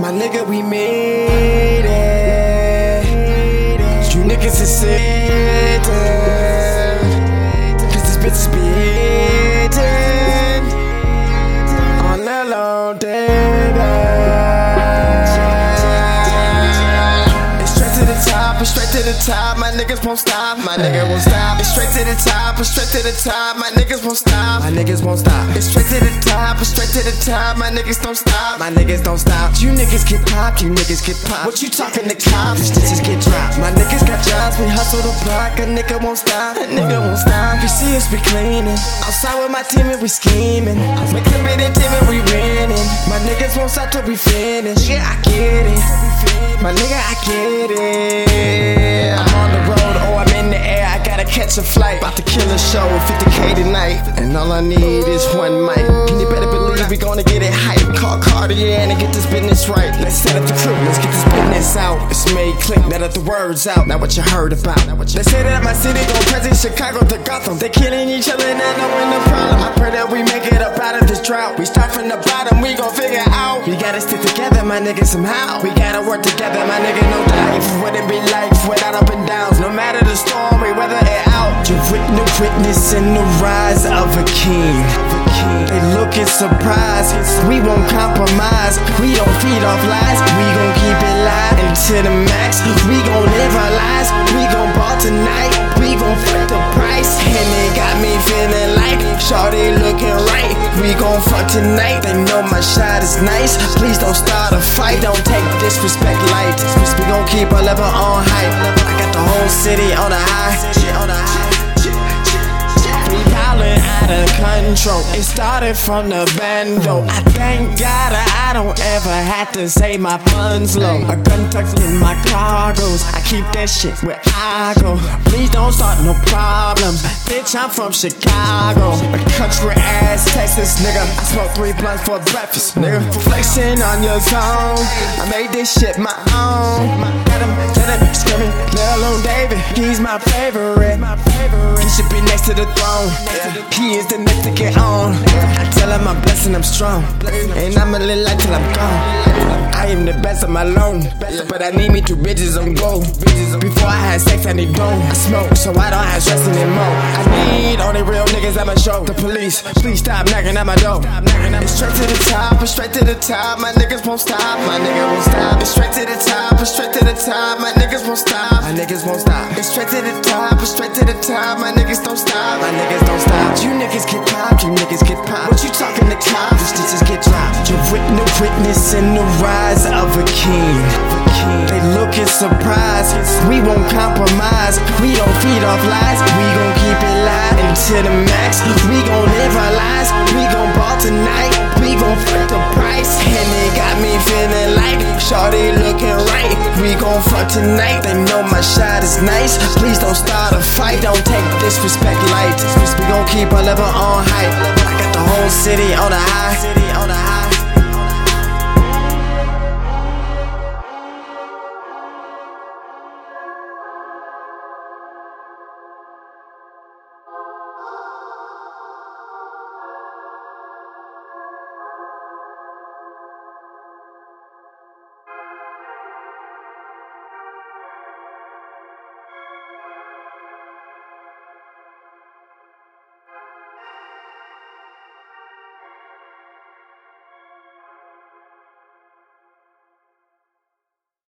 My nigga, we made it. You niggas is sitting. Top, straight to the top. My niggas won't stop, my nigga won't stop. It's straight to the top, it's straight to the top. My niggas won't stop, my niggas won't stop. It's straight to the top, it's straight to the top. My niggas don't stop, my niggas don't stop. You niggas get popped, you niggas get popped. What you talking to cops? Stitches get dropped. My niggas got jobs, we hustle the block. A nigga won't stop, a nigga won't stop. You see us, we cleaning. Outside with my team and we scheming. Make bit of team and we winning. My niggas won't stop till we finish. Yeah, I get it. My nigga, I get it. I catch a flight. About to kill a show, 50k tonight. And all I need is one mic. And you better believe we gonna get it hype. Call Cartier and get this business right. Let's set up the crew, let's get this business out. It's made click, now that the word's out. Now what you heard about. Now what you they say that my city gon' present Chicago to Gotham. They killing each other, not knowing the problem. I pray that we make it up out of this drought. We start from the bottom, we gon' figure out. We gotta stick together, my nigga, somehow. We gotta work together, my nigga, no life. Wouldn't be life without up and downs. No matter the storm, we weather it You witness, witnessing the rise of a king. They looking surprised. We won't compromise. We don't feed off lies. We gon' keep it live until the max. We gon' live our lives. We gon' ball tonight. We gon' flip the price. And it got me feeling like Shawty looking right. We gon' fuck tonight. They know my shot is nice. Please don't start a fight. Don't take disrespect light. We gon' keep our level on hype. I got the whole city on a high. It started from the bando. I thank God I don't ever have to say my funds low. A gun tucked in my cargoes. I keep that shit where I go. Please don't start no problems. Bitch, I'm from Chicago. A country ass Texas nigga. I smoke three blunts for breakfast, nigga. Flexing on your zone. I made this shit my own. Got him, got him screaming, on David. He's my favorite. He should be next to the throne. He is the next to get on. I tell him I'm blessed and I'm strong. And I'ma live life till I'm gone. I am the best of my loan. But I need me two bitches on go. Before I had sex, I need dough. I smoke, so I don't have stress anymore. I need only real niggas at my show. The police, please stop knocking at my door. It's the top, it's straight to the top. My niggas won't stop, my nigga won't stop. It's straight to the top, it's straight to the top. My niggas won't stop, my niggas won't stop. It's straight to the top, it's straight to the top. My niggas don't stop, my niggas don't stop. You niggas get popped, you niggas get popped. What you talking to cops? Stitches get dropped. You witness, witnessing the rise of a king. They looking surprised. We won't compromise. We don't feed off lies. We gon' keep it live until the max. We gon' live our lives. We gon' ball tonight. Feeling like Shawty looking right. We gon' fuck tonight. They know my shot is nice. Please don't start a fight. Don't take disrespect light. We gon' keep our level on hype. I got the whole city on a high.